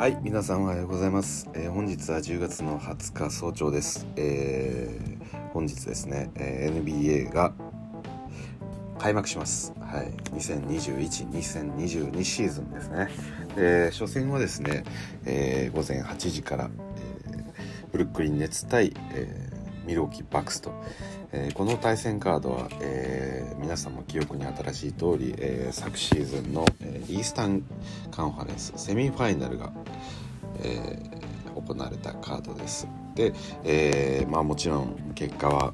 はい皆さんおはようございます、えー本日は10月の20日早朝です、えー本日ですね、えー NBA が開幕します。はい2021-2022シーズンですね。で初戦はですね、えー午前8時から、えーブルックリンネッツ対、えーミルウォーキーバックスと、えーこの対戦カードは、えー皆さんも記憶に新しい通り、えー昨シーズンの、えイースタンカンファレンスセミファイナルが、え行われたカードです。で、えまあもちろん結果は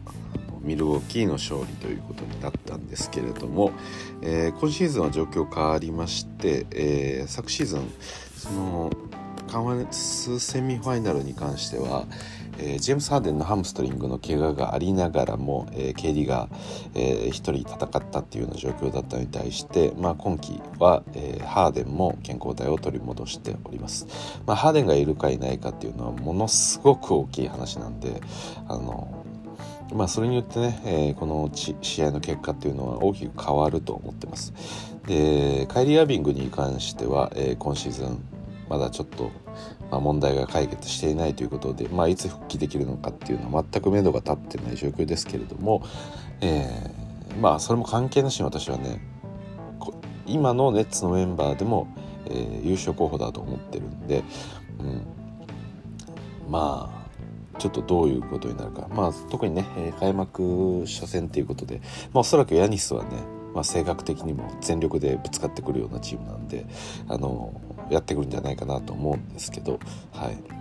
ミルウォーキーの勝利ということになったんですけれども、え今シーズンは状況変わりまして、え昨シーズンそのカンファレンスセミファイナルに関しては、えージェームス・ハーデンのハムストリングの怪我がありながらも、えー、KD が、えー、1人戦ったっていうような状況だったのに対して、まあ、今季は、えーハーデンも健康体を取り戻しております、まあ、ハーデンがいるかいないかっていうのはものすごく大きい話なんであのまあ、それによってね、えーこの試合の結果っていうのは大きく変わると思ってます。でカイリー・アービングに関しては、えー今シーズンまだちょっと、まあ、問題が解決していないということで、まあ、いつ復帰できるのかっていうのは全く目処が立ってない状況ですけれども、えーまあそれも関係なしに私はね今のネッツのメンバーでも、えー優勝候補だと思ってるんで、うん、まあちょっとどういうことになるか、まあ、特にね、開幕初戦ということで、まあ、おそらくヤニスはね、まあ、性格的にも全力でぶつかってくるようなチームなんであのやってくるんじゃないかなと思うんですけど、はい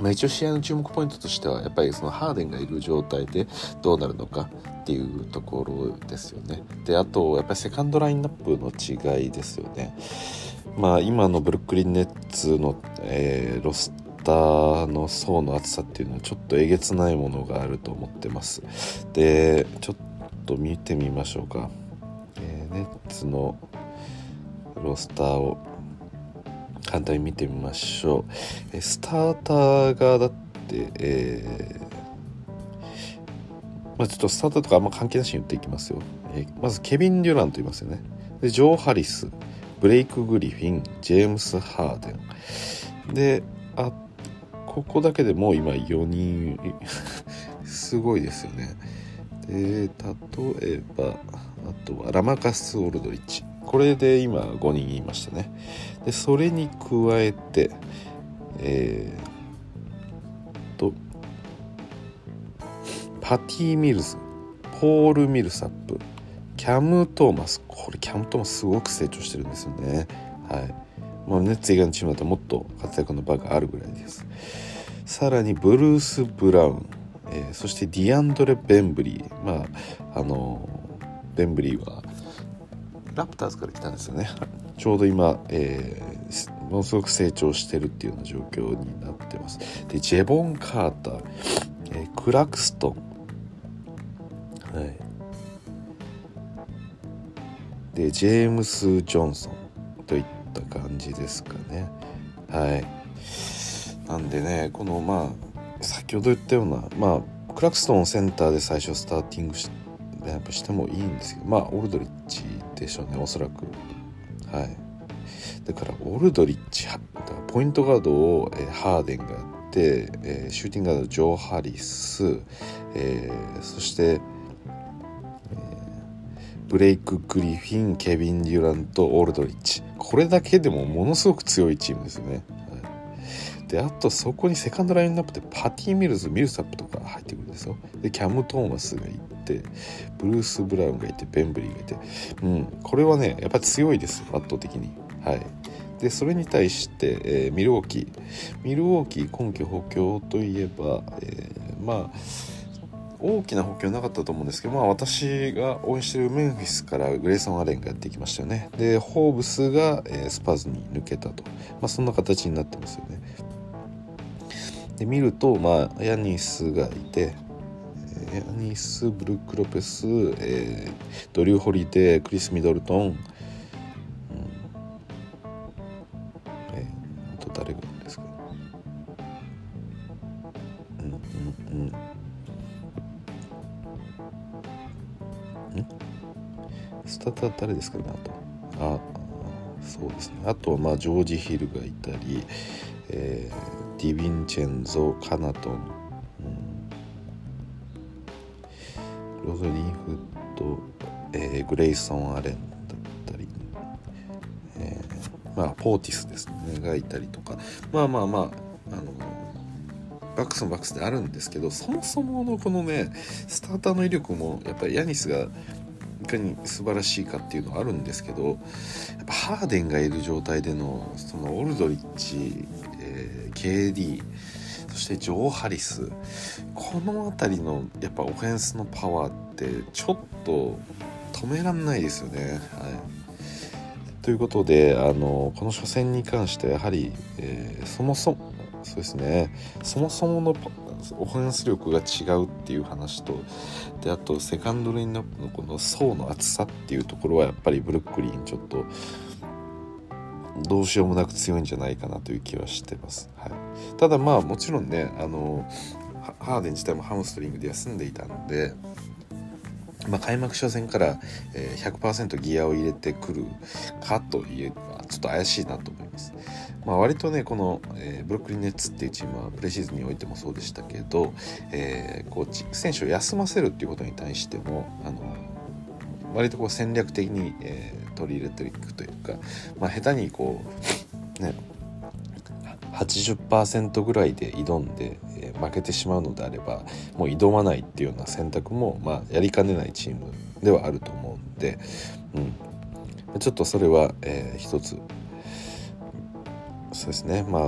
まあ、一応試合の注目ポイントとしてはやっぱりそのハーデンがいる状態でどうなるのかっていうところですよね。であとやっぱりセカンドラインナップの違いですよね。まあ今のブルックリンネッツの、えーロスターの層の厚さっていうのはちょっとえげつないものがあると思ってます。でちょっと見てみましょうか。えーネッツのロスターを簡単に見てみましょう。えスターターがだって、えーまあ、ちょっとスターターとかあんま関係なしに言っていきますよ。えーまずケビン・デュラントいますよね。でジョー・ハリスブレイク・グリフィンジェームス・ハーデンであここだけでもう今4人 すごいですよね。で例えばあとはラマカス・オルドリッチこれで今5人いましたね。でそれに加えてえー、とパティ・ミルズポール・ミルサップキャム・トーマスこれキャム・トーマスすごく成長してるんですよね。はい。まあ、ネッツ以外のチームだともっと活躍の場があるぐらいです。さらにブルース・ブラウン、えーそしてディアンドレ・ベンブリー。まああのベンブリーはラプターズから来たんですよね。ちょうど今、えーものすごく成長してるっていうような状況になってます。でジェボン・カーター、えークラクストン。はい。でジェームス・ジョンソンといった感じですかね。はい。なんでねこのまあ先ほど言ったようなまあクラクストンをセンターで最初スターティングしやっぱしてもいいんですけどまあオルドリッチでしょうねおそらく。はい。だからオルドリッチポイントガードを、えーハーデンがやって、えーシューティングガードジョー・ハリス、えーそしてブレイク・グリフィンケビン・デュラントオールドリッチ。これだけでもものすごく強いチームですよね、はい。であとそこにセカンドラインナップでパティ・ミルズミルサップとか入ってくるんですよ。でキャム・トーマスがいてブルース・ブラウンがいてベンブリーがいて。うんこれはねやっぱ強いです圧倒的に。はい。でそれに対して、えーミルウォーキー。ミルウォーキー今季補強といえば、えーまあ大きな補強なかったと思うんですけど、まあ、私が応援しているメンフィスからグレイソン・アレンがやってきましたよね。でフォーブスが、えースパーズに抜けたと、まあ、そんな形になってますよね。で見ると、まあ、ヤニスがいてえーヤニスブルック・ロペス、えードリュー・ホリデークリス・ミドルトン、うん。えーあと誰がいるんですか？うんうんうん？スターター誰ですかねあと。あそうですね。あとはまあジョージ・ヒルがいたり、えー、ディヴィンチェンゾコナトン、ロドニー・フッド、えー、グレイソン・アレンだったり、えー、まあポーティスですねがいたりとかまあまあまああのバックスのバックスであるんですけどそもそものこのねスターターの威力もやっぱりヤニスがいかに素晴らしいかっていうのはあるんですけどやっぱハーデンがいる状態でのそのオルドリッチ、えー、KD そしてジョー・ハリス。この辺りのやっぱオフェンスのパワーってちょっと止めらんないですよね。はい。ということであのこの初戦に関してはやはり、えー、そもそもそうですね。そもそものオフェンス力が違うっていう話とであとセカンドレインナップのこの層の厚さっていうところはやっぱりブルックリンちょっとどうしようもなく強いんじゃないかなという気はしてます、はい、ただまあもちろんねあのハーデン自体もハムストリングで休んでいたのでまあ、開幕初戦から、え100%ギアを入れてくるかというのはちょっと怪しいなと思います。まあ、割とねこの、えー、ブルックリン・ネッツっていうチームはプレシーズンにおいてもそうでしたけど、えー、こう選手を休ませるっていうことに対してもあの割とこう戦略的に、えー、取り入れていくというか、まあ、下手にこうね80%ぐらいで挑んで、えー、負けてしまうのであればもう挑まないっていうような選択も、まあ、やりかねないチームではあると思うんで、うん、ちょっとそれは、えー、一つそうですねまあ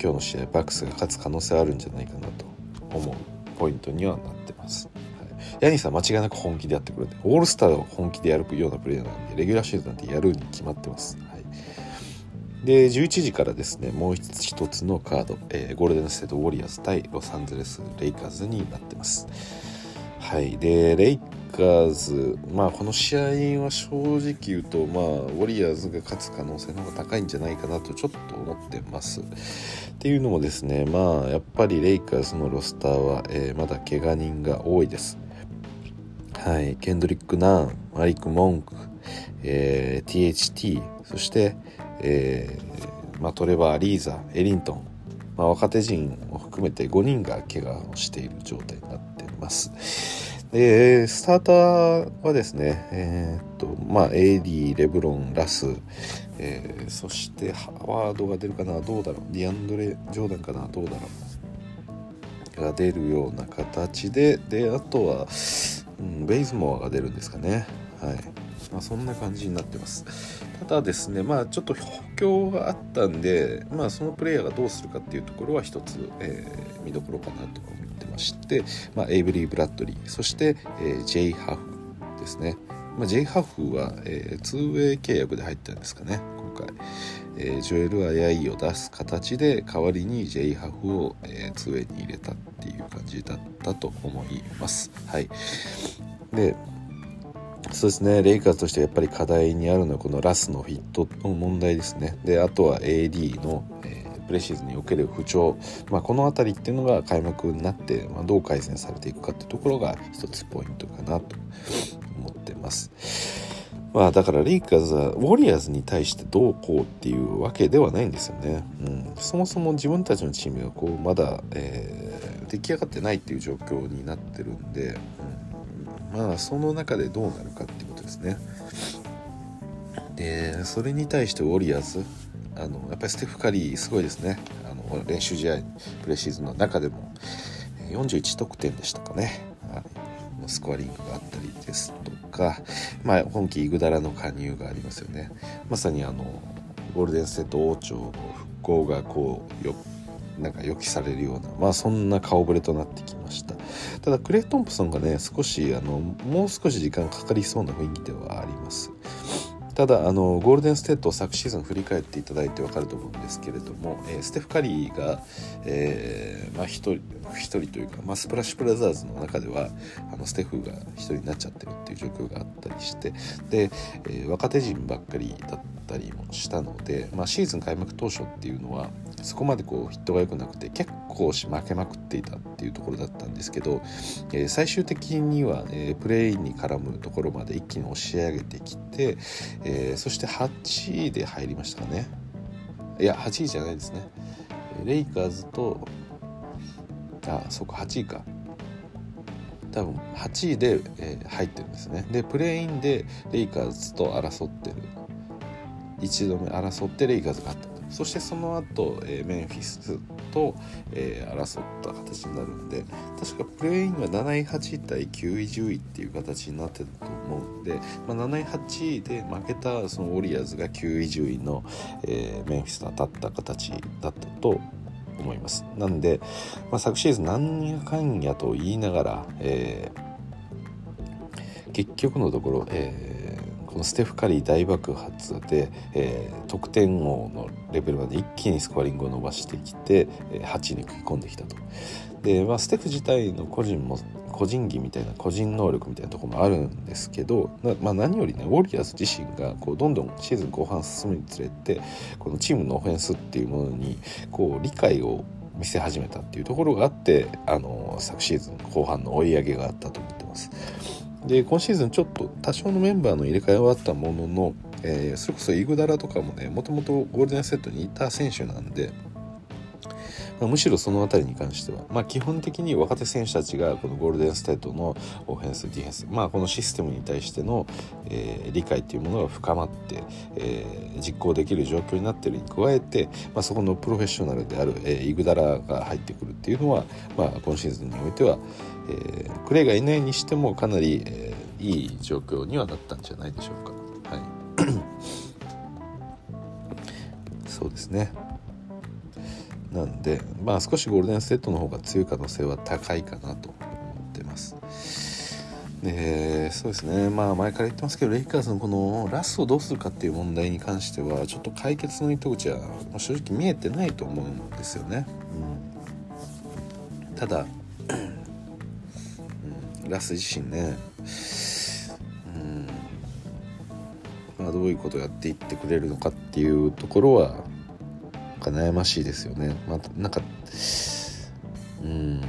今日の試合バックスが勝つ可能性あるんじゃないかなと思うポイントにはなって。ヤニスは間違いなく本気でやってくれてオールスターを本気でやるようなプレーなんでレギュラーシーズンなんてやるに決まってます。はい、で11時からですねもう一つのカード、えー、ゴールデンステートウォリアーズ対ロサンゼルスレイカーズになってます。はい、でレイカーズ、まあ、この試合は正直言うと、まあ、ウォリアーズが勝つ可能性の方が高いんじゃないかなとちょっと思ってます。っていうのもですね、まあ、やっぱりレイカーズのロスターは、えー、まだ怪我人が多いです。はい、ケンドリック・ナーン、マリック・モンク、えー、THT、そして、えーまあ、トレバー・リーザ、エリントン、まあ、若手陣を含めて5人が怪我をしている状態になっています。で、スターターはですね、えー、っと、まあ、AD、レブロン、ラス、えー、そしてハワードが出るかな、どうだろう、ディアンドレ・ジョーダンかな、どうだろう、が出るような形で、で、あとは、うん、ベイズモアが出るんですかね。はい。まあ、そんな感じになってます。ただですね、まあ、ちょっと補強があったんで、まあ、そのプレイヤーがどうするかっていうところは一つ、えー、見どころかなと思ってまして、まあ、エイブリー・ブラッドリーそして、えー、ジェイ・ハフですね、まあ、ジェイ・ハフは、えー、2way 契約で入ったんですかね今回、えー、ジョエル・アヤイを出す形で代わりにジェイ・ハフを、えー、杖に入れたっていう感じだったと思います。はい。でそうですね。レイカーズとしてやっぱり課題にあるのはこのラスのフィットの問題ですね。であとは AD の、えープレシーズンにおける不調、まあ、この辺りっていうのが開幕になって、まあ、どう改善されていくかっていうところが一つポイントかなと思ってます。まあだからレイカーズはウォリアーズに対してどうこうっていうわけではないんですよね。うん、そもそも自分たちのチームがこうまだ、えー、出来上がってないっていう状況になってるんで、うん、まあその中でどうなるかっていうことですね。でそれに対してウォリアーズあのやっぱりステフ・カリーすごいですね。あの練習試合プレシーズンの中でも41得点でしたかね、はい、スコアリングがあったりですとか、まあ、本気イグダラの加入がありますよね。まさにあのゴールデンステート王朝の復興がこうよなんか予期されるようなまあそんな顔ぶれとなってきました。ただクレイ・トンプソンがね少しあのもう少し時間かかりそうな雰囲気ではあります。ただあのゴールデンステートを昨シーズン振り返っていただいて分かると思うんですけれども、えー、ステフ・カリーが、えーまあ、1人1人というか、まあ、スプラッシュブラザーズの中ではあのステフが1人になっちゃってるっていう状況があったりしてで、えー、若手陣ばっかりだったりもしたので、まあ、シーズン開幕当初っていうのはそこまでこうヒットが良くなくて結構負けまくっていたっていうところだったんですけど、えー、最終的には、えー、プレーインに絡むところまで一気に押し上げてきて、えー、そして8位で入りましたかね。いや8位じゃないですね。レイカーズとあそうか8位か。多分8位で、えー、入ってるんですね。でプレーインでレイカーズと争ってる。1度目争ってレイカーズが勝ったそしてその後、えー、メンフィスと、えー、争った形になるんで確かプレーインが7位8位対9位10位っていう形になってたと思うんで、まあ、7位8位で負けたそのウォリアーズが9位10位の、えー、メンフィスと当たった形だったと思います。なんで、まあ、昨シーズン何やかんやと言いながら、えー、結局のところ、えー、このステフ・カリー大爆発で、えー、得点王のレベルまで一気にスコアリングを伸ばしてきて8位に食い込んできたと。で、まあ、ステフ自体の個人も個人技みたいな個人能力みたいなところもあるんですけど、まあ、何よりねウォリアーズ自身がこうどんどんシーズン後半進むにつれてこのチームのオフェンスっていうものにこう理解を見せ始めたっていうところがあってあの昨シーズン後半の追い上げがあったと思ってます。で今シーズンちょっと多少のメンバーの入れ替えはあったものの、えー、それこそイグダラとかもねもともとゴールデンセットにいた選手なんでまあ、むしろその辺りに関しては、まあ、基本的に若手選手たちがこのゴールデンステートのオフェンスディフェンス、まあ、このシステムに対しての、えー、理解っていうものが深まって、えー、実行できる状況になっているに加えて、まあ、そこのプロフェッショナルである、えー、イグダラが入ってくるっていうのは、まあ、今シーズンにおいては、えー、クレイがいないにしてもかなり、えー、いい状況にはなったんじゃないでしょうか。はい。そうですね。なんでまあ少しゴールデンステットの方が強い可能性は高いかなと思ってます。でそうですね。まあ前から言ってますけどレイカーズのこのラストをどうするかっていう問題に関してはちょっと解決の糸口は正直見えてないと思うんですよね、うん、ただ、ラス自身ねうんまあどういうことをやっていってくれるのかっていうところはか悩ましいですよね。まあ、なんかうん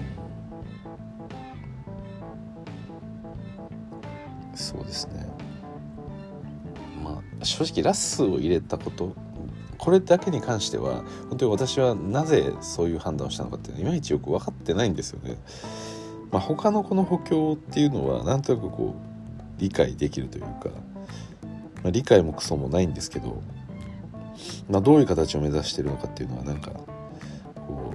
そうですねまあ正直ラスを入れたことこれだけに関しては本当に私はなぜそういう判断をしたのかっていうのはいまいちよく分かってないんですよね。まあ、他のこの補強っていうのはなんとなくこう理解できるというか、まあ、理解もクソもないんですけどまあ、どういう形を目指してるのかっていうのはなんかこ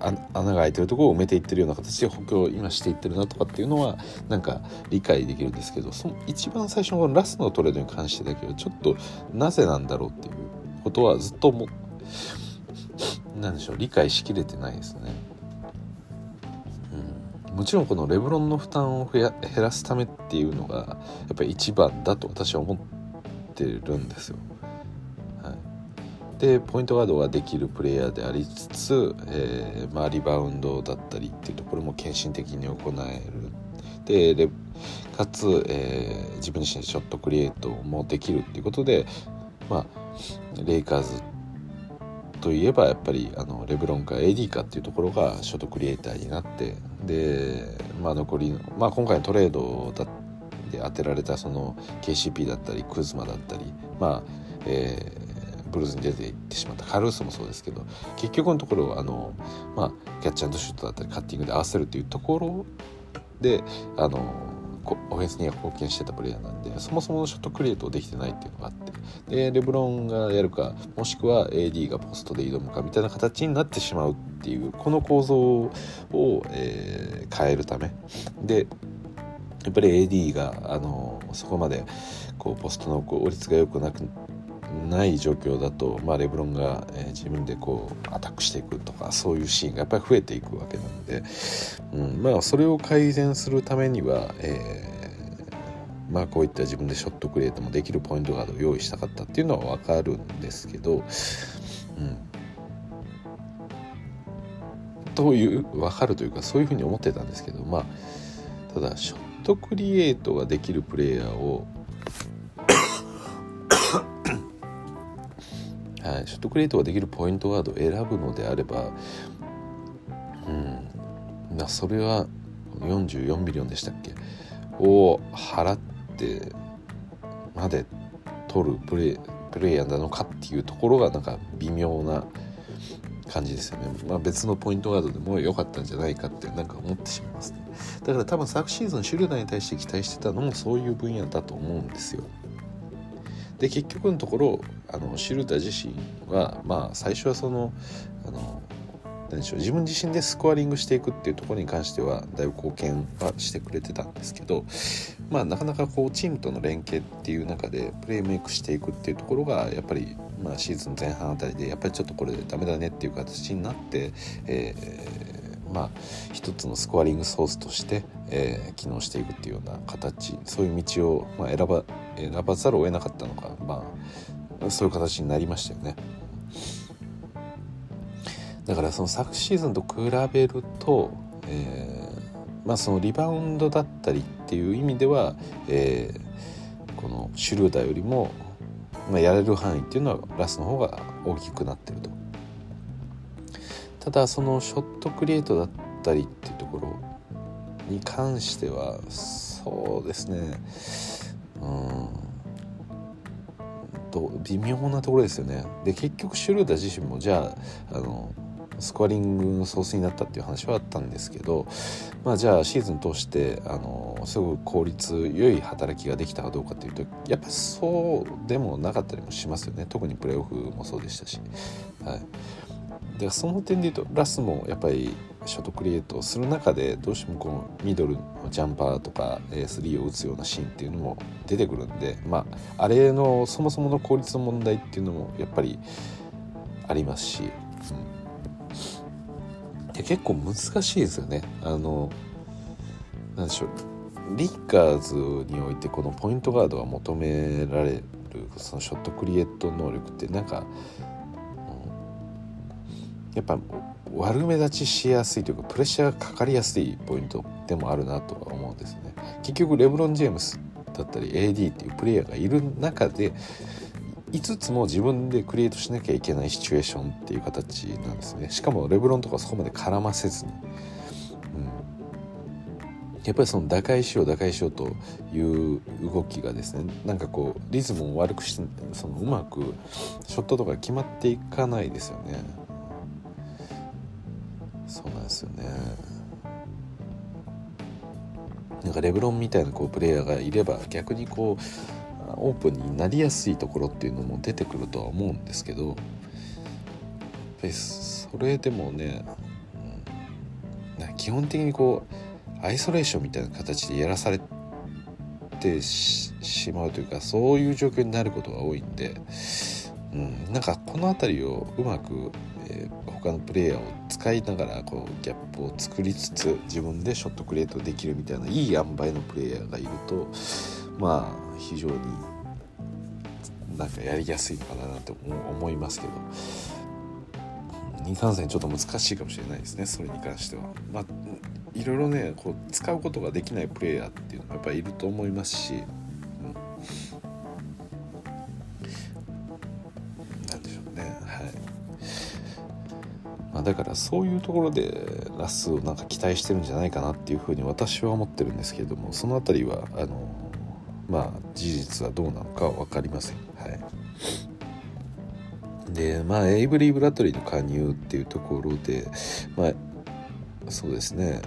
う穴が開いてるところを埋めていってるような形で補強を今していってるなとかっていうのはなんか理解できるんですけどその一番最初のラスのトレードに関してだけはちょっとなぜなんだろうっていうことはずっとも何でしょう理解しきれてないですね。もちろんこのレブロンの負担を減らすためっていうのがやっぱり一番だと私は思ってるんですよ。はいでポイントガードができるプレイヤーでありつつ、えーまあ、リバウンドだったりっていうところも献身的に行えるでかつ、えー、自分自身ショットクリエイトもできるっていうことで、まあ、レイカーズといえばやっぱりあのレブロンか AD かっていうところがショットクリエイターになってで、まあ、残りの、まあ、今回のトレードだで当てられたその KCP だったりクズマだったりまあえーブルーズに出ていってしまったカルーソもそうですけど結局のところあの、まあ、キャッチャーシュートだったりカッティングで合わせるっていうところであのオフェンスには貢献してたプレイヤーなんでそもそものショットクリエイトできてないっていうのがあって。でレブロンがやるかもしくは AD がポストで挑むかみたいな形になってしまうっていうこの構造を、えー、変えるため。でやっぱり AD があのそこまでこうポストの効率が良くなくない状況だと、まあ、レブロンが、えー、自分でこうアタックしていくとかそういうシーンがやっぱり増えていくわけなので、うん、まあそれを改善するためには、えー、まあこういった自分でショットクリエイトもできるポイントガードを用意したかったっていうのは分かるんですけど、うん、という分かるというかそういうふうに思ってたんですけどまあただショットクリエイトができるプレイヤーをはい、ショットクリエイトができるポイントガードを選ぶのであればうん。それは44ミリオンでしたっけ？を払ってまで取るプレプレイヤーなのかっていうところがなんか微妙な感じですよね、まあ、別のポイントガードでも良かったんじゃないかってなんか思ってしまいますね。だから多分昨シーズンシュルダーに対して期待してたのもそういう分野だと思うんですよ。で結局のところあのシュルダー自身はまあ最初はそのあの何でしょう自分自身でスコアリングしていくっていうところに関してはだいぶ貢献はしてくれてたんですけどまあなかなかこうチームとの連携っていう中でプレーメイクしていくっていうところがやっぱりまあシーズン前半あたりでやっぱりちょっとこれでダメだねっていう形になって、えー、まあ一つのスコアリングソースとして、えー、機能していくっていうような形そういう道を、まあ、選ば選ばざるを得なかったのかまあそういう形になりましたよね。だからその昨シーズンと比べると、えー、まあそのリバウンドだったりっていう意味では、えー、このシュルーダーよりも、まあ、やれる範囲っていうのはラスの方が大きくなってると。ただそのショットクリエイトだったりっていうところに関してはそうですねと微妙なところですよね。で結局シュルーダー自身もじゃああのスコアリングのソースになったっていう話はあったんですけど、まあ、じゃあシーズン通してあのすごく効率良い働きができたかどうかっていうとやっぱそうでもなかったりもしますよね。特にプレーオフもそうでしたし。はい。でその点で言うとラスもやっぱりショートクリエイトをする中でどうしてもこのミドルのジャンパーとかスリーを打つようなシーンっていうのも出てくるんでまああれのそもそもの効率の問題っていうのもやっぱりありますし、で結構難しいですよね。あのなんでしょう。リッカーズにおいてこのポイントガードが求められるそのショットクリエイト能力ってなんか、うん、やっぱ悪目立ちしやすいというかプレッシャーがかかりやすいポイントでもあるなとは思うんですね。結局レブロン・ジェームスだったり AD っていうプレイヤーがいる中で5つも自分でクリエイトしなきゃいけないシチュエーションっていう形なんですね。しかもレブロンとかそこまで絡ませずに、うん、やっぱりその打開しよう打開しようという動きがですねなんかこうリズムを悪くしてそのうまくショットとか決まっていかないですよね。そうなんですよね。なんかレブロンみたいなこうプレイヤーがいれば逆にこうオープンになりやすいところっていうのも出てくるとは思うんですけどそれでもね、うん、基本的にこうアイソレーションみたいな形でやらされてしまうというかそういう状況になることが多いんで、うん、なんかこの辺りをうまく、えー、他のプレイヤーを使いながらこうギャップを作りつつ自分でショットクリエイトできるみたいないい塩梅のプレイヤーがいるとまあ非常になんかやりやすいのかなと思いますけど2回戦ちょっと難しいかもしれないですねそれに関しては。まあいろいろねこう使うことができないプレイヤーっていうのもやっぱりいると思いますし、まあ、だからそういうところでラスをなんか期待してるんじゃないかなっていうふうに私は思ってるんですけれどもその辺りはあのまあ事実はどうなのかは分かりません。はい、でまあエイブリー・ブラッドリーの加入っていうところでまあそうですね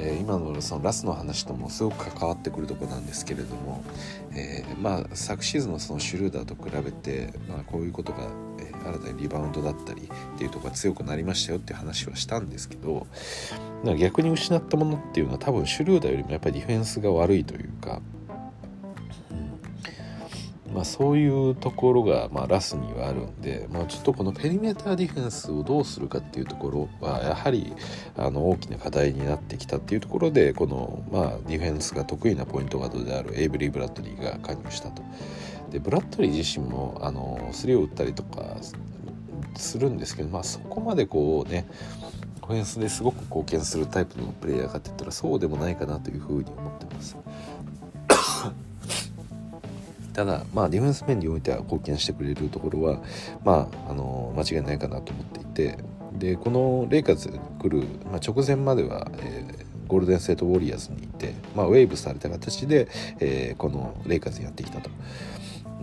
で今のそのラスの話ともすごく関わってくるとこなんですけれども、えー、まあ昨シーズンのそのシュルーダーと比べて、まあ、こういうことが、え、新たにリバウンドだったりっていうとこが強くなりましたよっていう話はしたんですけど逆に失ったものっていうのは多分シュルーダーよりもやっぱりディフェンスが悪いというか、まあ、そういうところが、まあ、ラスにはあるんで、まあ、ちょっとこのペリメーターディフェンスをどうするかっていうところはやはりあの大きな課題になってきたっていうところでこの、まあ、ディフェンスが得意なポイントガードであるエイブリー・ブラッドリーが加入したと。でブラッドリー自身もあのスリーを打ったりとかするんですけど、まあ、そこまでこうねオフェンスですごく貢献するタイプのプレイヤーかって言ったらそうでもないかなというふうに思ってます。ただ、まあ、ディフェンス面においては貢献してくれるところは、まあ、あの間違いないかなと思っていてでこのレイカーズ来る、まあ、直前までは、えー、ゴールデン・ステート・ウォリアーズにいて、まあ、ウェイブされた形で、えー、このレイカーズやってきたと。う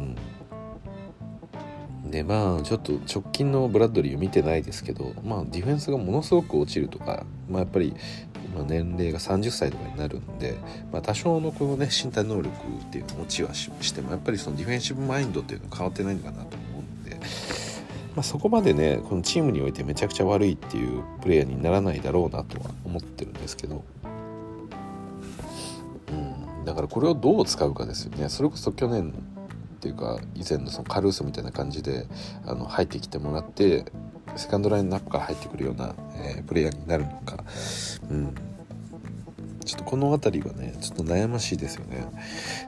ん、でまあちょっと直近のブラッドリーを見てないですけど、まあ、ディフェンスがものすごく落ちるとか、まあ、やっぱり年齢が30歳とかになるんで、まあ、多少のこのね身体能力っていうのを落ちはしてもやっぱりそのディフェンシブマインドっていうのは変わってないのかなと思うんで、まあ、そこまでねこのチームにおいてめちゃくちゃ悪いっていうプレイヤーにならないだろうなとは思ってるんですけど、うん、だからこれをどう使うかですよね。それこそ去年っていうか以前のそのカルーソみたいな感じであの入ってきてもらってセカンドラインナップから入ってくるような、えー、プレイヤーになるのか、うん、ちょっとこの辺りはねちょっと悩ましいですよね。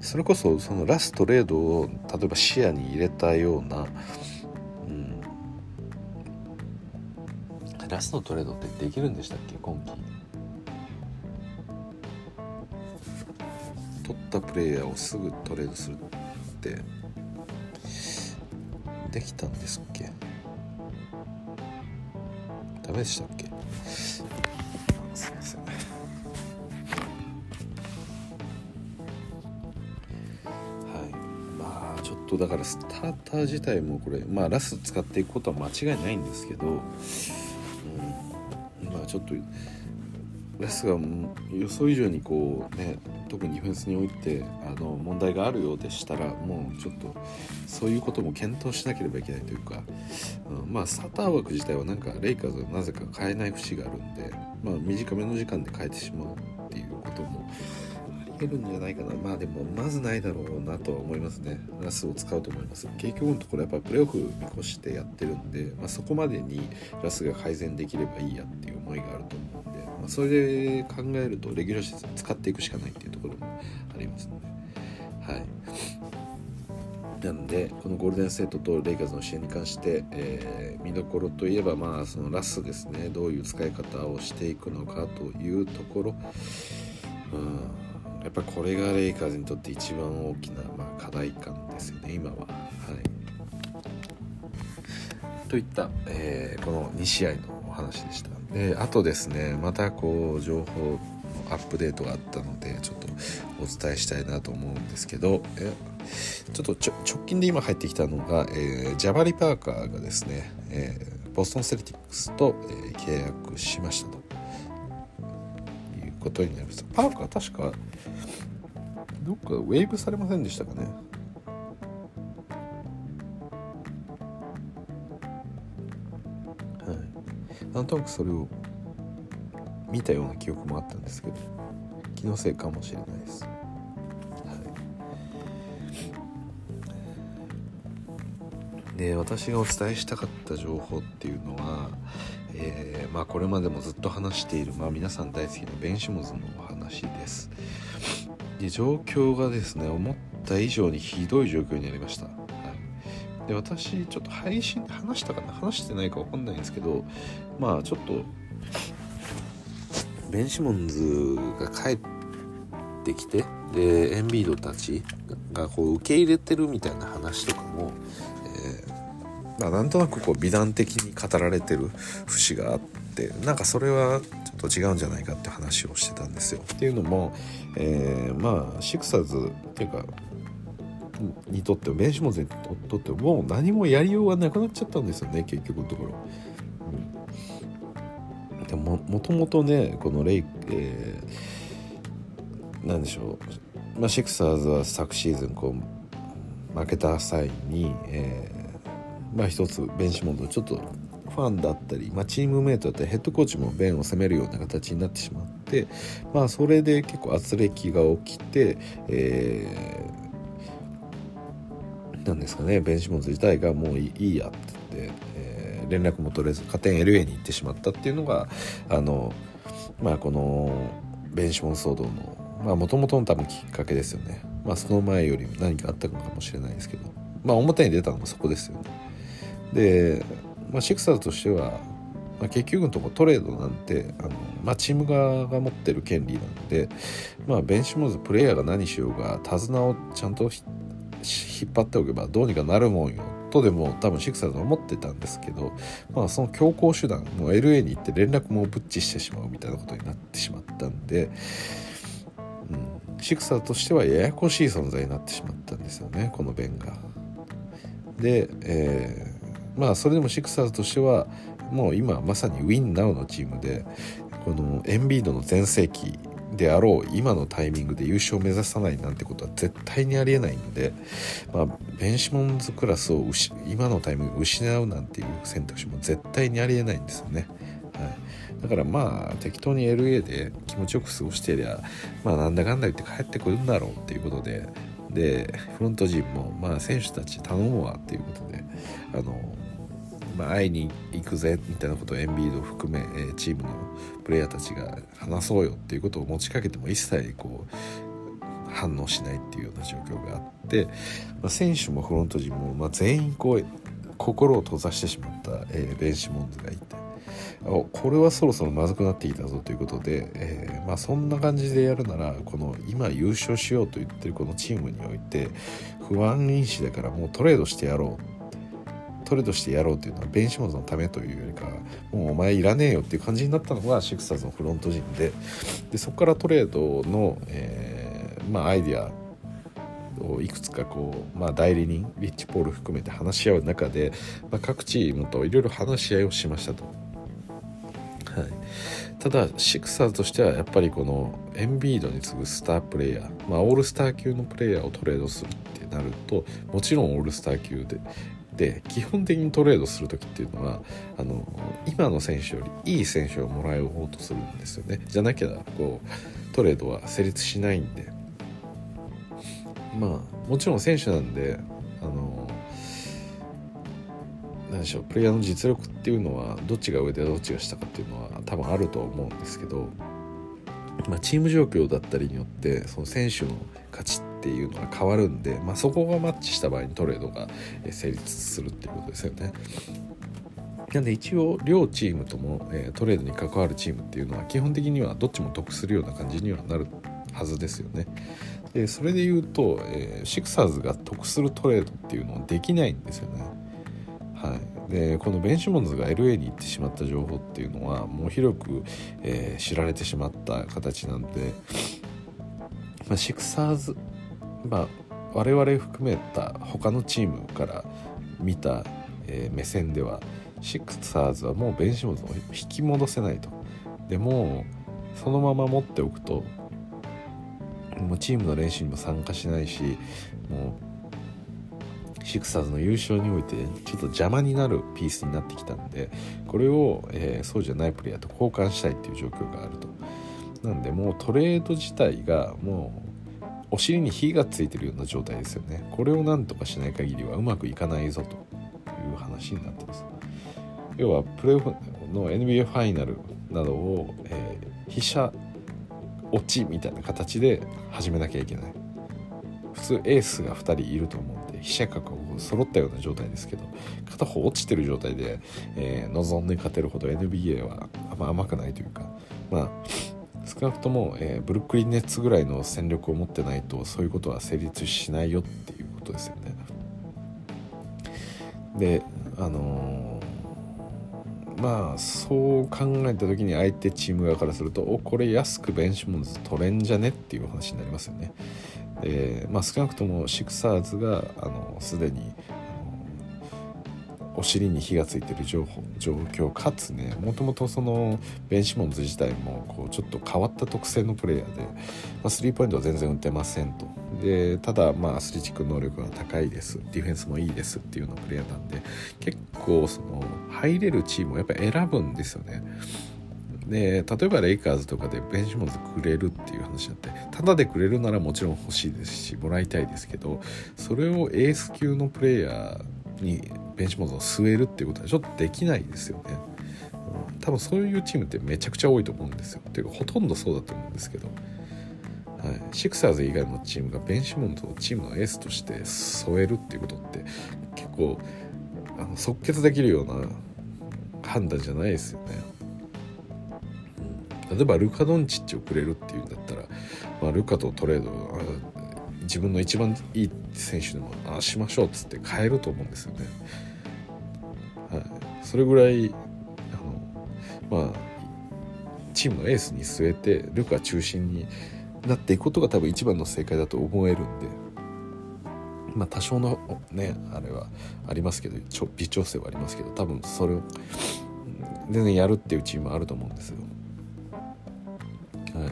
それこそそのラストレードを例えば視野に入れたような、うん、ラストトレードってできるんでしたっけ？今季取ったプレイヤーをすぐトレードするって。できたんですっけ？ダメでしたっけ？とだからスターター自体もこれまあラス使っていくことは間違いないんですけど、うん、まあちょっとラスが予想以上にこうね特にディフェンスにおいてあの問題があるようでしたらもうちょっとそういうことも検討しなければいけないというか、うん、まあスターター枠自体はなんかレイカーズはなぜか変えない節があるんで、まあ、短めの時間で変えてしまうっていうこともありえるんじゃないかな。まあでもまずないだろうなとは思いますね。ラスを使うと思います。結局のところやっぱプレーオフ見越してやってるんで、まあ、そこまでにラスが改善できればいいやっていう思いがあると思うんで、まあ、それで考えるとレギュラーシーズン使っていくしかないっていうところもありますのではい。なのでこのゴールデンステートとレイカーズの試合に関して、えー、見どころといえば、まあ、そのラスですね。どういう使い方をしていくのかというところ、うん、やっぱこれがレイカーズにとって一番大きな、まあ、課題感ですよね今は。はいといった、えー、この2試合のお話でした。であとですねまたこう情報のアップデートがあったのでちょっとお伝えしたいなと思うんですけどえちょっとちょ直近で今入ってきたのが、えー、ジャバリ・パーカーがですね、えー、ボストン・セルティックスと、えー、契約しましたとことになりますパーカー確かどっかウェーブされませんでしたかね。はい。なんとなくそれを見たような記憶もあったんですけど気のせいかもしれないです。で私がお伝えしたかった情報っていうのは、えー、まあ、これまでもずっと話している、まあ、皆さん大好きなベンシモズのお話です。で状況がですね思った以上にひどい状況になりました、はい、で私ちょっと配信で話したかな？話してないか分かんないんですけどまあちょっとベンシモンズが帰ってきてでエンビードたちがこう受け入れてるみたいな話とかも、なんとなくこう美談的に語られてる節があってなんかそれはちょっと違うんじゃないかって話をしてたんですよ。っていうのも、えー、まあシクサーズっていうかにとってベンシモンズにとってもう何もやりようがなくなっちゃったんですよね結局のところ。うん、でももともとねこのレイ、えー、なんでしょう、まあ、シクサーズは昨シーズンこう負けた際に、えーまあ一つベンシモンドちょっとファンだったり、まあ、チームメイトだったりヘッドコーチもベンを攻めるような形になってしまって、まあ、それで結構圧力が起きて、えー、なんですかねベンシモンズ自体がもういいやってって、えー、連絡も取れず加点 LA に行ってしまったっていうのがあの、まあ、このベンシモン騒動のもともとの多分きっかけですよね。まあ、その前より何かあったのかもしれないですけど、まあ、表に出たのもそこですよね。で、まあ、シクサーとしては、まあ、結局のところトレードなんてあの、まあ、チーム側が持ってる権利なんで、まあ、ベンシモーズプレイヤーが何しようが手綱をちゃんと引っ張っておけばどうにかなるもんよとでも多分シクサーズは思ってたんですけど、まあ、その強行手段も LA に行って連絡もブッチしてしまうみたいなことになってしまったんで、うん、シクサーとしてはややこしい存在になってしまったんですよねこのベンが。で、え、まあそれでもシクサーズとしてはもう今まさにウィンナウのチームでこのエンビードの全盛期であろう今のタイミングで優勝を目指さないなんてことは絶対にありえないんで、まあ、ベンシモンズクラスを今のタイミング失うなんていう選択肢も絶対にありえないんですよね。はい、だからまあ適当に LA で気持ちよく過ごしてりゃまあなんだかんだ言って帰ってくるんだろうっていうことででフロント陣もまあ選手たち頼むわっていうことであのまあ、会いに行くぜみたいなことをエンビードを含め、えチームのプレイヤーたちが話そうよっていうことを持ちかけても一切こう反応しないっていうような状況があって、まあ、選手もフロント陣も、ま、全員こう心を閉ざしてしまった、えー、ベンシモンズがいてこれはそろそろまずくなってきたぞということで、えー、まあ、そんな感じでやるならこの今優勝しようと言ってるこのチームにおいて不安因子だからもうトレードしてやろうトレードしてやろうっていうのはベンシモンズのためというよりかもうお前いらねえよっていう感じになったのがシクサーズのフロント陣ででそこからトレードの、えー、まあ、アイディアをいくつかこう、まあ、代理人リッチ・ポール含めて話し合う中で、まあ、各チームといろいろ話し合いをしましたと。はい、ただシクサーズとしてはやっぱりこのエンビードに次ぐスタープレイヤー、まあ、オールスター級のプレイヤーをトレードするってなるともちろんオールスター級でで基本的にトレードする時っていうのはあの今の選手よりいい選手をもらおうとするんですよね。じゃなきゃこうトレードは成立しないんで。まあもちろん選手なんであの何でしょうプレイヤーの実力っていうのはどっちが上でどっちが下かっていうのは多分あるとは思うんですけど、まあ、チーム状況だったりによってその選手の価値っていうのが変わるんで、まあ、そこがマッチした場合にトレードが成立するっていうことですよね。なんで一応両チームとも、えー、トレードに関わるチームっていうのは基本的にはどっちも得するような感じにはなるはずですよね。でそれで言うと、えー、シクサーズが得するトレードっていうのはできないんですよね。はい、でこのベンシモンズが LA に行ってしまった情報っていうのはもう広く、えー、知られてしまった形なんで、まあ、シクサーズまあ我々含めた他のチームから見た、えー、目線ではシックスサーズはもうベンシモンズを引き戻せないと。でもそのまま持っておくともうチームの練習にも参加しないしもうシクサーズの優勝においてちょっと邪魔になるピースになってきたんでこれを、えー、そうじゃないプレイヤーと交換したいっていう状況があると。なんでもうトレード自体がもうお尻に火がついてるような状態ですよね。これを何とかしない限りはうまくいかないぞと。いう話になってます。要はプレーオフの NBA ファイナルなどを、えー、飛車落ちみたいな形で始めなきゃいけない。普通エースが2人いると思うんで飛車角を揃ったような状態ですけど片方落ちてる状態で、えー、望んで勝てるほど NBA はあんま甘くないというかまあ少なくとも、えー、ブルックリン・ネッツぐらいの戦力を持ってないとそういうことは成立しないよっていうことですよね。であのー、まあそう考えた時に相手チーム側からするとおこれ安くベンシモンズ取れんじゃねっていう話になりますよね。でまあ、少なくともシクサーズがすでにお尻に火がついてる情報状況かつねもともとそのベンシモンズ自体もこうちょっと変わった特性のプレイヤーで、まあ、スリーポイントは全然打てませんとでただまあアスレチック能力が高いですディフェンスもいいですっていうようなプレイヤーなんで結構その入れるチームをやっぱ選ぶんですよね。で例えばレイカーズとかでベンシモンズくれるっていう話になってただでくれるならもちろん欲しいですしもらいたいですけどそれをエース級のプレイヤーにベンチモードを据えるっていうことはちょっとできないですよね。うん、多分そういうチームってめちゃくちゃ多いと思うんですよ。っていうかほとんどそうだと思うんですけど、はい、シクサーズ以外のチームがベンシモンドをチームのエースとして添えるっていうことって結構あの即決できるような判断じゃないですよね。うん例えばルカ・ドンチッチをくれるっていうんだったら、まあ、ルカとトレード自分の一番いい選手でもあしましょうっつって変えると思うんですよね。それぐらいあのまあチームのエースに据えてルカ中心になっていくことが多分一番の正解だと思えるんでまあ多少のねあれはありますけど微調整はありますけど多分それを全然やるっていうチームもあると思うんですよ。はい、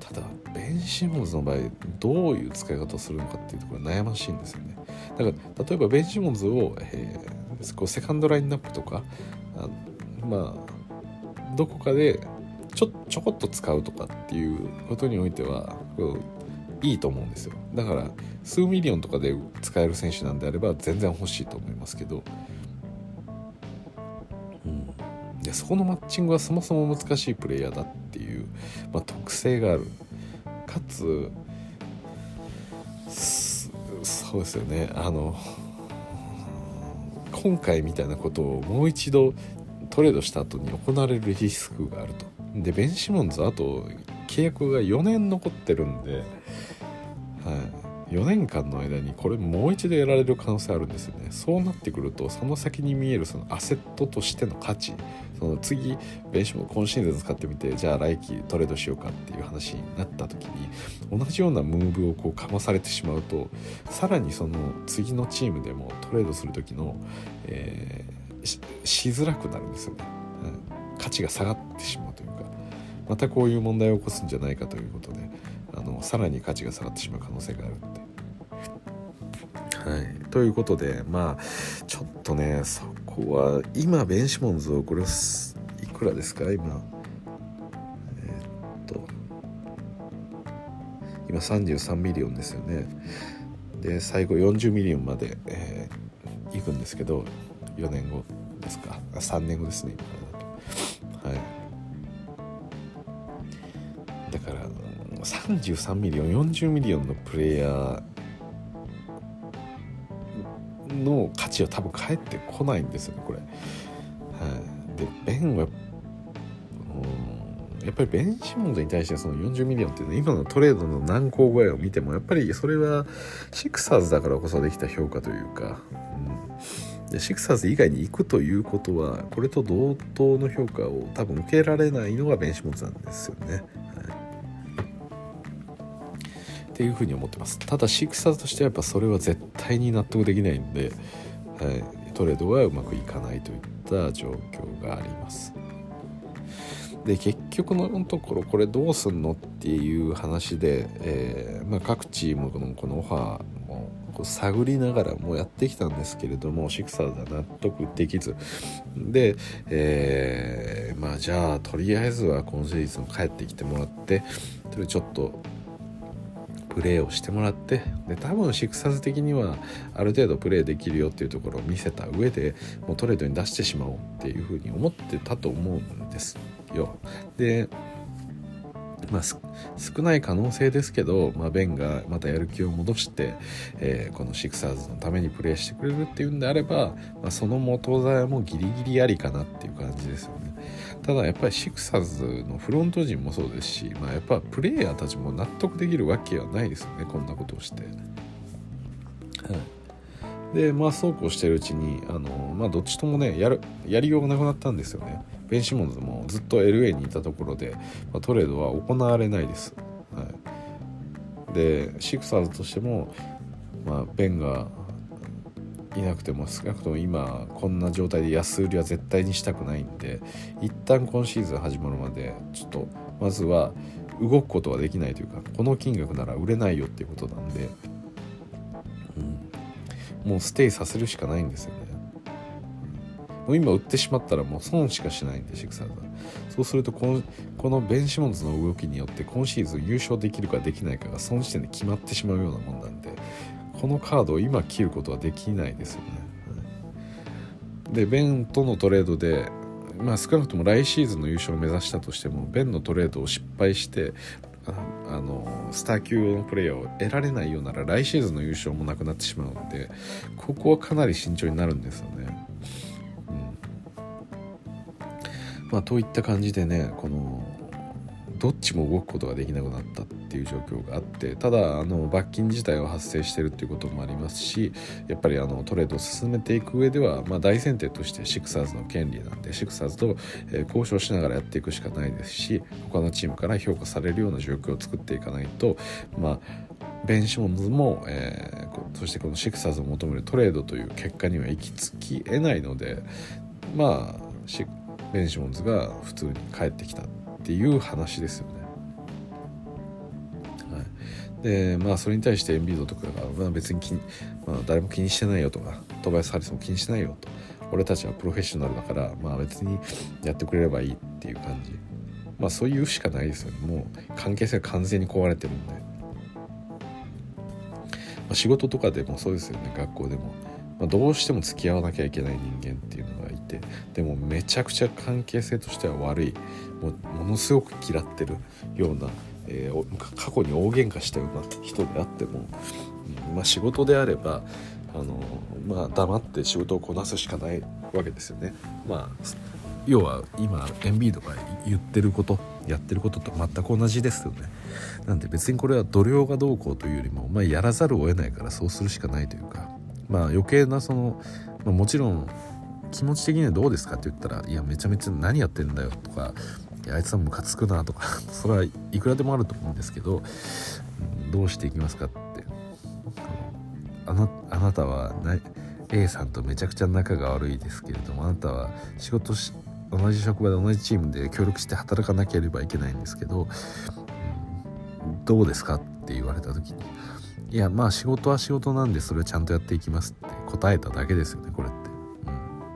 ただベン・シモンズの場合どういう使い方をするのかっていうところが悩ましいんですよね。だから例えばベン・シモンズを、えー、こうセカンドラインナップとかあまあどこかでちょちょこっと使うとかっていうことにおいてはこういいと思うんですよ。だから数ミリオンとかで使える選手なんであれば全然欲しいと思いますけど、うん、でそこのマッチングはそもそも難しいプレイヤーだっていう、まあ、特性がある。かつそうですよね。あの今回みたいなことをもう一度トレードした後に行われるリスクがあると。でベン・シモンズあと契約が4年残ってるんで、はい、4年間の間にこれもう一度やられる可能性あるんですよね。そうなってくるとその先に見えるそのアセットとしての価値その次ベンシモン今シーズン使ってみてじゃあ来季トレードしようかっていう話になった時に同じようなムーブをこうかまされてしまうとさらにその次のチームでもトレードする時の、えー、ししづらくなるんですよね、うん、価値が下がってしまうというかまたこういう問題を起こすんじゃないかということであのさらに価値が下がってしまう可能性がある。はい、ということでまあちょっとねそこは今ベンシモンズをこれいくらですか？今。え、っと。今33ミリオンですよね。で最後40ミリオンまで、えー、行くんですけど4年後ですか？3年後ですね今。はい。だから33ミリオン40ミリオンのプレイヤーの価値は多分返ってこないんですよねこれ。はい、でベンはやっぱりベン・シモンズに対してその40ミリオンっていうのは今のトレードの難航具合を見てもやっぱりそれはシクサーズだからこそできた評価というか、うん、でシクサーズ以外に行くということはこれと同等の評価を多分受けられないのがベン・シモンズなんですよね。っていうふうに思ってます。ただシクサーとしてはやっぱそれは絶対に納得できないんで、はい、トレードはうまくいかないといった状況があります。で結局のところこれどうすんのっていう話で、えー、まあ、各チームのこのオファーも探りながらもやってきたんですけれどもシクサーズは納得できず。で、えー、まあじゃあとりあえずは今シーズン帰ってきてもらってそれちょっとプレーをしてもらってで多分シクサーズ的にはある程度プレーできるよっていうところを見せた上でもうトレードに出してしまおうっていうふうに思ってたと思うんですよ。でまあ、少ない可能性ですけど、まあ、ベンがまたやる気を戻して、えー、このシクサーズのためにプレーしてくれるっていうんであれば、まあ、その元材もギリギリありかなっていう感じですよね。ただやっぱりシクサーズのフロント陣もそうですし、まあ、やっぱプレイヤーたちも納得できるわけはないですよねこんなことをして。はいでまあそうこうしてるうちにあの、まあ、どっちともねやるやりようがなくなったんですよね。ベン・シモンズもずっと LA にいたところで、まあ、トレードは行われないです。はい、でシクサーズとしても、まあ、ベンがいなくても少なくとも今こんな状態で安売りは絶対にしたくないんで一旦今シーズン始まるまでちょっとまずは動くことはできないというかこの金額なら売れないよっていうことなんで、うん、もうステイさせるしかないんですよね。もう今売ってしまったらもう損しかしないんでシクサーズは。そうするとこのこのベン・シモンズの動きによって今シーズン優勝できるかできないかがその時点で決まってしまうようなもんなんでこのカードを今切ることはできないですよね。でベンとのトレードでまあ少なくとも来シーズンの優勝を目指したとしてもベンのトレードを失敗してあのスター級のプレーヤーを得られないようなら来シーズンの優勝もなくなってしまうのでここはかなり慎重になるんですよね。うんまあ、といった感じでねこのどっちも動くことができなくなったっていう状況があってただあの罰金自体は発生してるっていうこともありますしやっぱりあのトレードを進めていく上では、まあ、大前提としてシクサーズの権利なんでシクサーズと、え交渉しながらやっていくしかないですし他のチームから評価されるような状況を作っていかないとまあベン・シモンズも、えー、そしてこのシクサーズを求めるトレードという結果には行き着き得ないのでまあベン・シモンズが普通に帰ってきたっていう話ですよね。はい、でまあそれに対してエンビードとかが、まあ、別に気に、まあ、誰も気にしてないよとかトバヤス・ハリスも気にしてないよと。俺たちはプロフェッショナルだからまあ別にやってくれればいいっていう感じ。まあそういうしかないですよね。もう関係性が完全に壊れてるんで、まあ、仕事とかでもそうですよね。学校でも、まあ、どうしても付き合わなきゃいけない人間っていうのがいて。でもめちゃくちゃ関係性としては悪い。もものすごく嫌ってるような、えー、過去に大喧嘩したような人であっても、うん、まあ、仕事であればあの、まあ、黙って仕事をこなすしかないわけですよね。まあ要は今エンビードが言ってることやってることと全く同じですよね。なんで別にこれは度量がどうこうというよりも、まあ、やらざるを得ないからそうするしかないというかまあ余計なその、まあ、もちろん気持ち的にはどうですかって言ったらいやめちゃめちゃ何やってんだよとかいやあいつはムカつくなとか それはいくらでもあると思うんですけど、うん、どうしていきますかって。あなあなたは A さんとめちゃくちゃ仲が悪いですけれどもあなたは仕事し同じ職場で同じチームで協力して働かなければいけないんですけど、うん、どうですかって言われた時にいやまあ仕事は仕事なんでそれをちゃんとやっていきますって答えただけですよねこれって、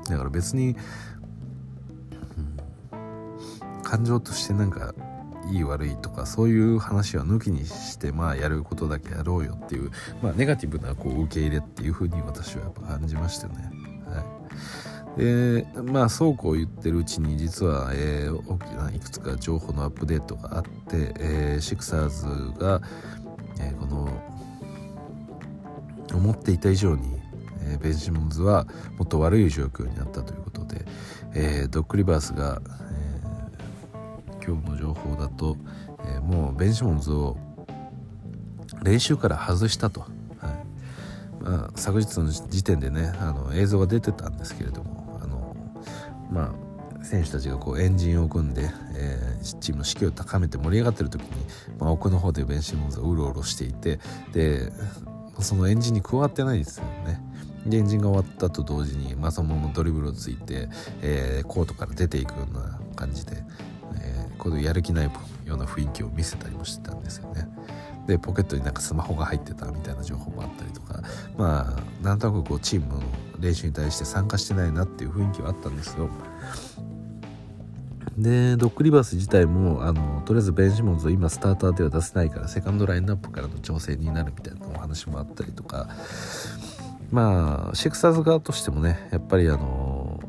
だから別に感情としてなんかいい悪いとかそういう話は抜きにしてまあやることだけやろうよっていう、まあ、ネガティブなこう受け入れっていう風に私はやっぱ感じましたね。はいでまあそうこう言ってるうちに実は、えー、大きないくつか情報のアップデートがあって、えー、シクサーズが、えー、この思っていた以上に、えー、ベンシモンズはもっと悪い状況になったということで、えー、ドッグリバースが、今日の情報だと、えー、もうベンシモンズを練習から外したと、はいまあ、昨日の時点でねあの映像が出てたんですけれどもあの、まあ、選手たちがこうエンジンを組んで、えー、チームの士気を高めて盛り上がってる時に、まあ、奥の方でベンシモンズがうろうろしていてでそのエンジンに加わってないですよね。でエンジンが終わったと同時に、まあ、そのままドリブルをついて、えー、コートから出ていくような感じでえ、このやる気ないような雰囲気を見せたりもしてたんですよね。でポケットになんかスマホが入ってたみたいな情報もあったりとかまあなんとなくこうチームの練習に対して参加してないなっていう雰囲気はあったんですよ。でドック・リバース自体もあのとりあえずベン・シモンズを今スターターでは出せないからセカンドラインナップからの調整になるみたいなお話もあったりとかまあシクサーズ側としてもねやっぱりあの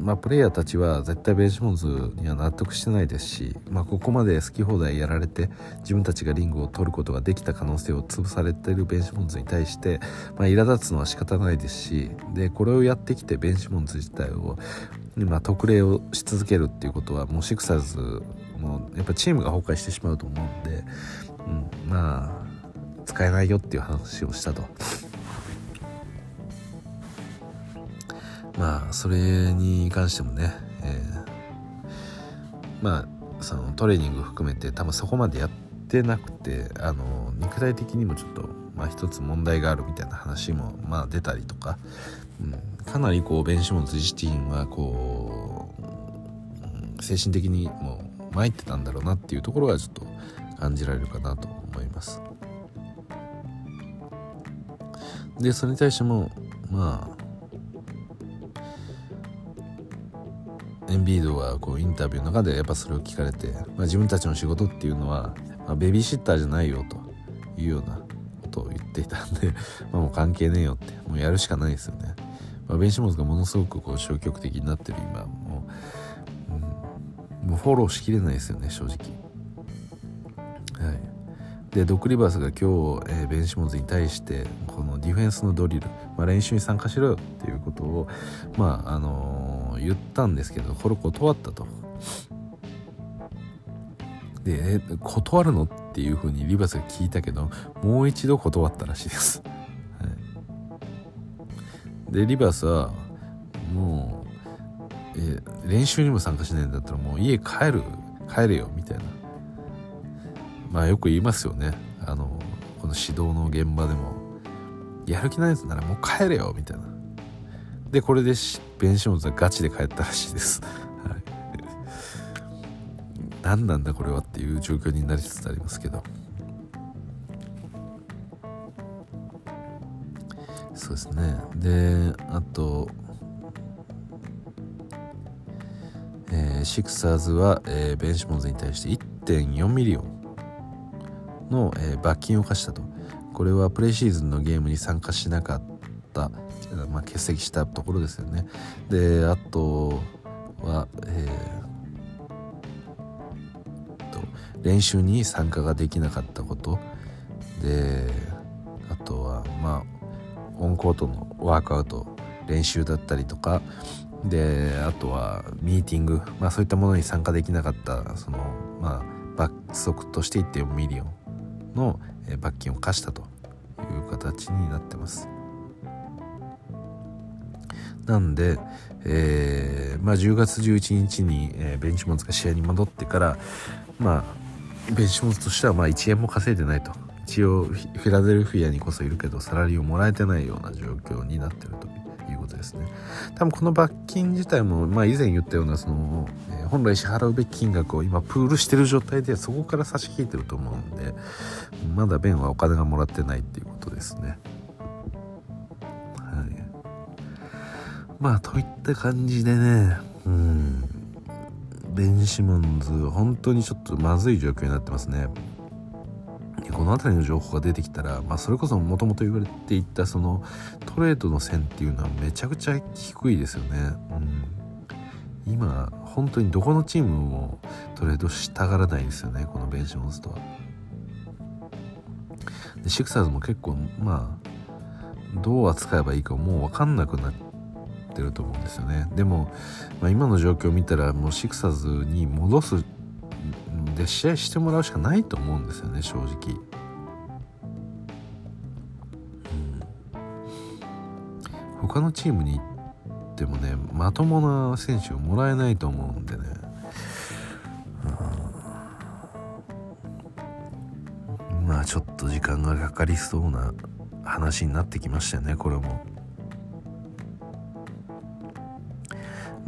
まあ、プレイヤーたちは絶対ベンシモンズには納得してないですし、まあ、ここまで好き放題やられて自分たちがリングを取ることができた可能性を潰されているベンシモンズに対して、まあ、苛立つのは仕方ないですしでこれをやってきてベンシモンズ自体を、まあ、特例をし続けるっていうことはもうシクサーズもやっぱチームが崩壊してしまうと思うんで、うん、まあ使えないよっていう話をしたと。まあそれに関してもね、えー、まあそのトレーニング含めて多分そこまでやってなくてあの肉体的にもちょっと、まあ、一つ問題があるみたいな話も、まあ、出たりとか、うん、かなりこうベンシモンズ自身はこう、うん、精神的にもう参ってたんだろうなっていうところがちょっと感じられるかなと思います。でそれに対してもまあエンビードはこうインタビューの中でやっぱそれを聞かれて、まあ、自分たちの仕事っていうのは、まあ、ベビーシッターじゃないよというようなことを言っていたんで まあもう関係ねえよってもうやるしかないですよね。まあ、ベンシモンズがものすごくこう消極的になってる今もう、うん、もうフォローしきれないですよね正直。はい、でドック・リバースが今日、えー、ベンシモンズに対してこのディフェンスのドリル、まあ、練習に参加しろよっていうことをまああのー言ったんですけどこれ断ったと。で断るのっていうふうにリバースが聞いたけどもう一度断ったらしいです、はい、でリバースはもう、え練習にも参加しないんだったらもう家帰る帰れよみたいな。まあよく言いますよね。あのこの指導の現場でも。やる気ないやつならもう帰れよみたいな。でこれでベンシモンズはガチで帰ったらしいです、はい、何なんだこれはっていう状況になりつつありますけど。そうですね。であとえー、シクサーズは、えー、ベンシモンズに対して1.4ミリオンの、えー、罰金を課したと。これはプレシーズンのゲームに参加しなかった、まあ、欠席したところですよね。であとは、えー、と練習に参加ができなかったこと。であとはまあオンコートのワークアウト練習だったりとか。であとはミーティング、まあ、そういったものに参加できなかったそのまあ罰則として1.4ミリオンの罰金を課したという形になってます。なんで、えーまあ、10月11日に、えー、ベンチモンズが試合に戻ってから、まあ、ベンチモンズとしてはま1円も稼いでないと。一応フィラデルフィアにこそいるけどサラリーをもらえてないような状況になってるということですね。多分この罰金自体も、まあ、以前言ったようなその、えー、本来支払うべき金額を今プールしてる状態でそこから差し引いてると思うんでまだベンはお金がもらってないっていうことですね。まあといった感じでねうんベン・シモンズ本当にちょっとまずい状況になってますねこの辺りの情報が出てきたら、まあ、それこそもともと言われていたそのトレードの線っていうのはめちゃくちゃ低いですよね。うん、今本当にどこのチームもトレードしたがらないですよねこのベンシモンズとは。でシクサーズも結構まあどう扱えばいいかもう分かんなくなってると思うんですよね。でも、まあ、今の状況を見たらもうシクサーズに戻すで試合してもらうしかないと思うんですよね正直、うん、他のチームに行ってもねまともな選手をもらえないと思うんでね、うん、まあちょっと時間がかかりそうな話になってきましたよねこれも。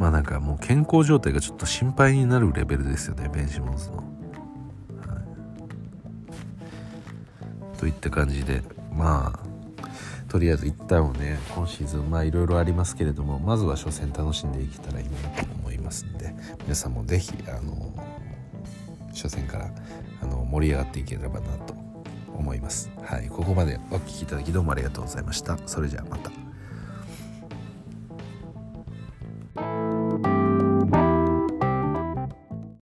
まあなんかもう健康状態がちょっと心配になるレベルですよねベンシモンズの。といった感じでまあとりあえず一旦をね今シーズンまあいろいろありますけれどもまずは初戦楽しんでいけたらいいなと思いますんで皆さんも是非あの初戦からあの盛り上がっていければなと思います。はい。ここまでお聴きいただきどうもありがとうございました。それじゃあまた。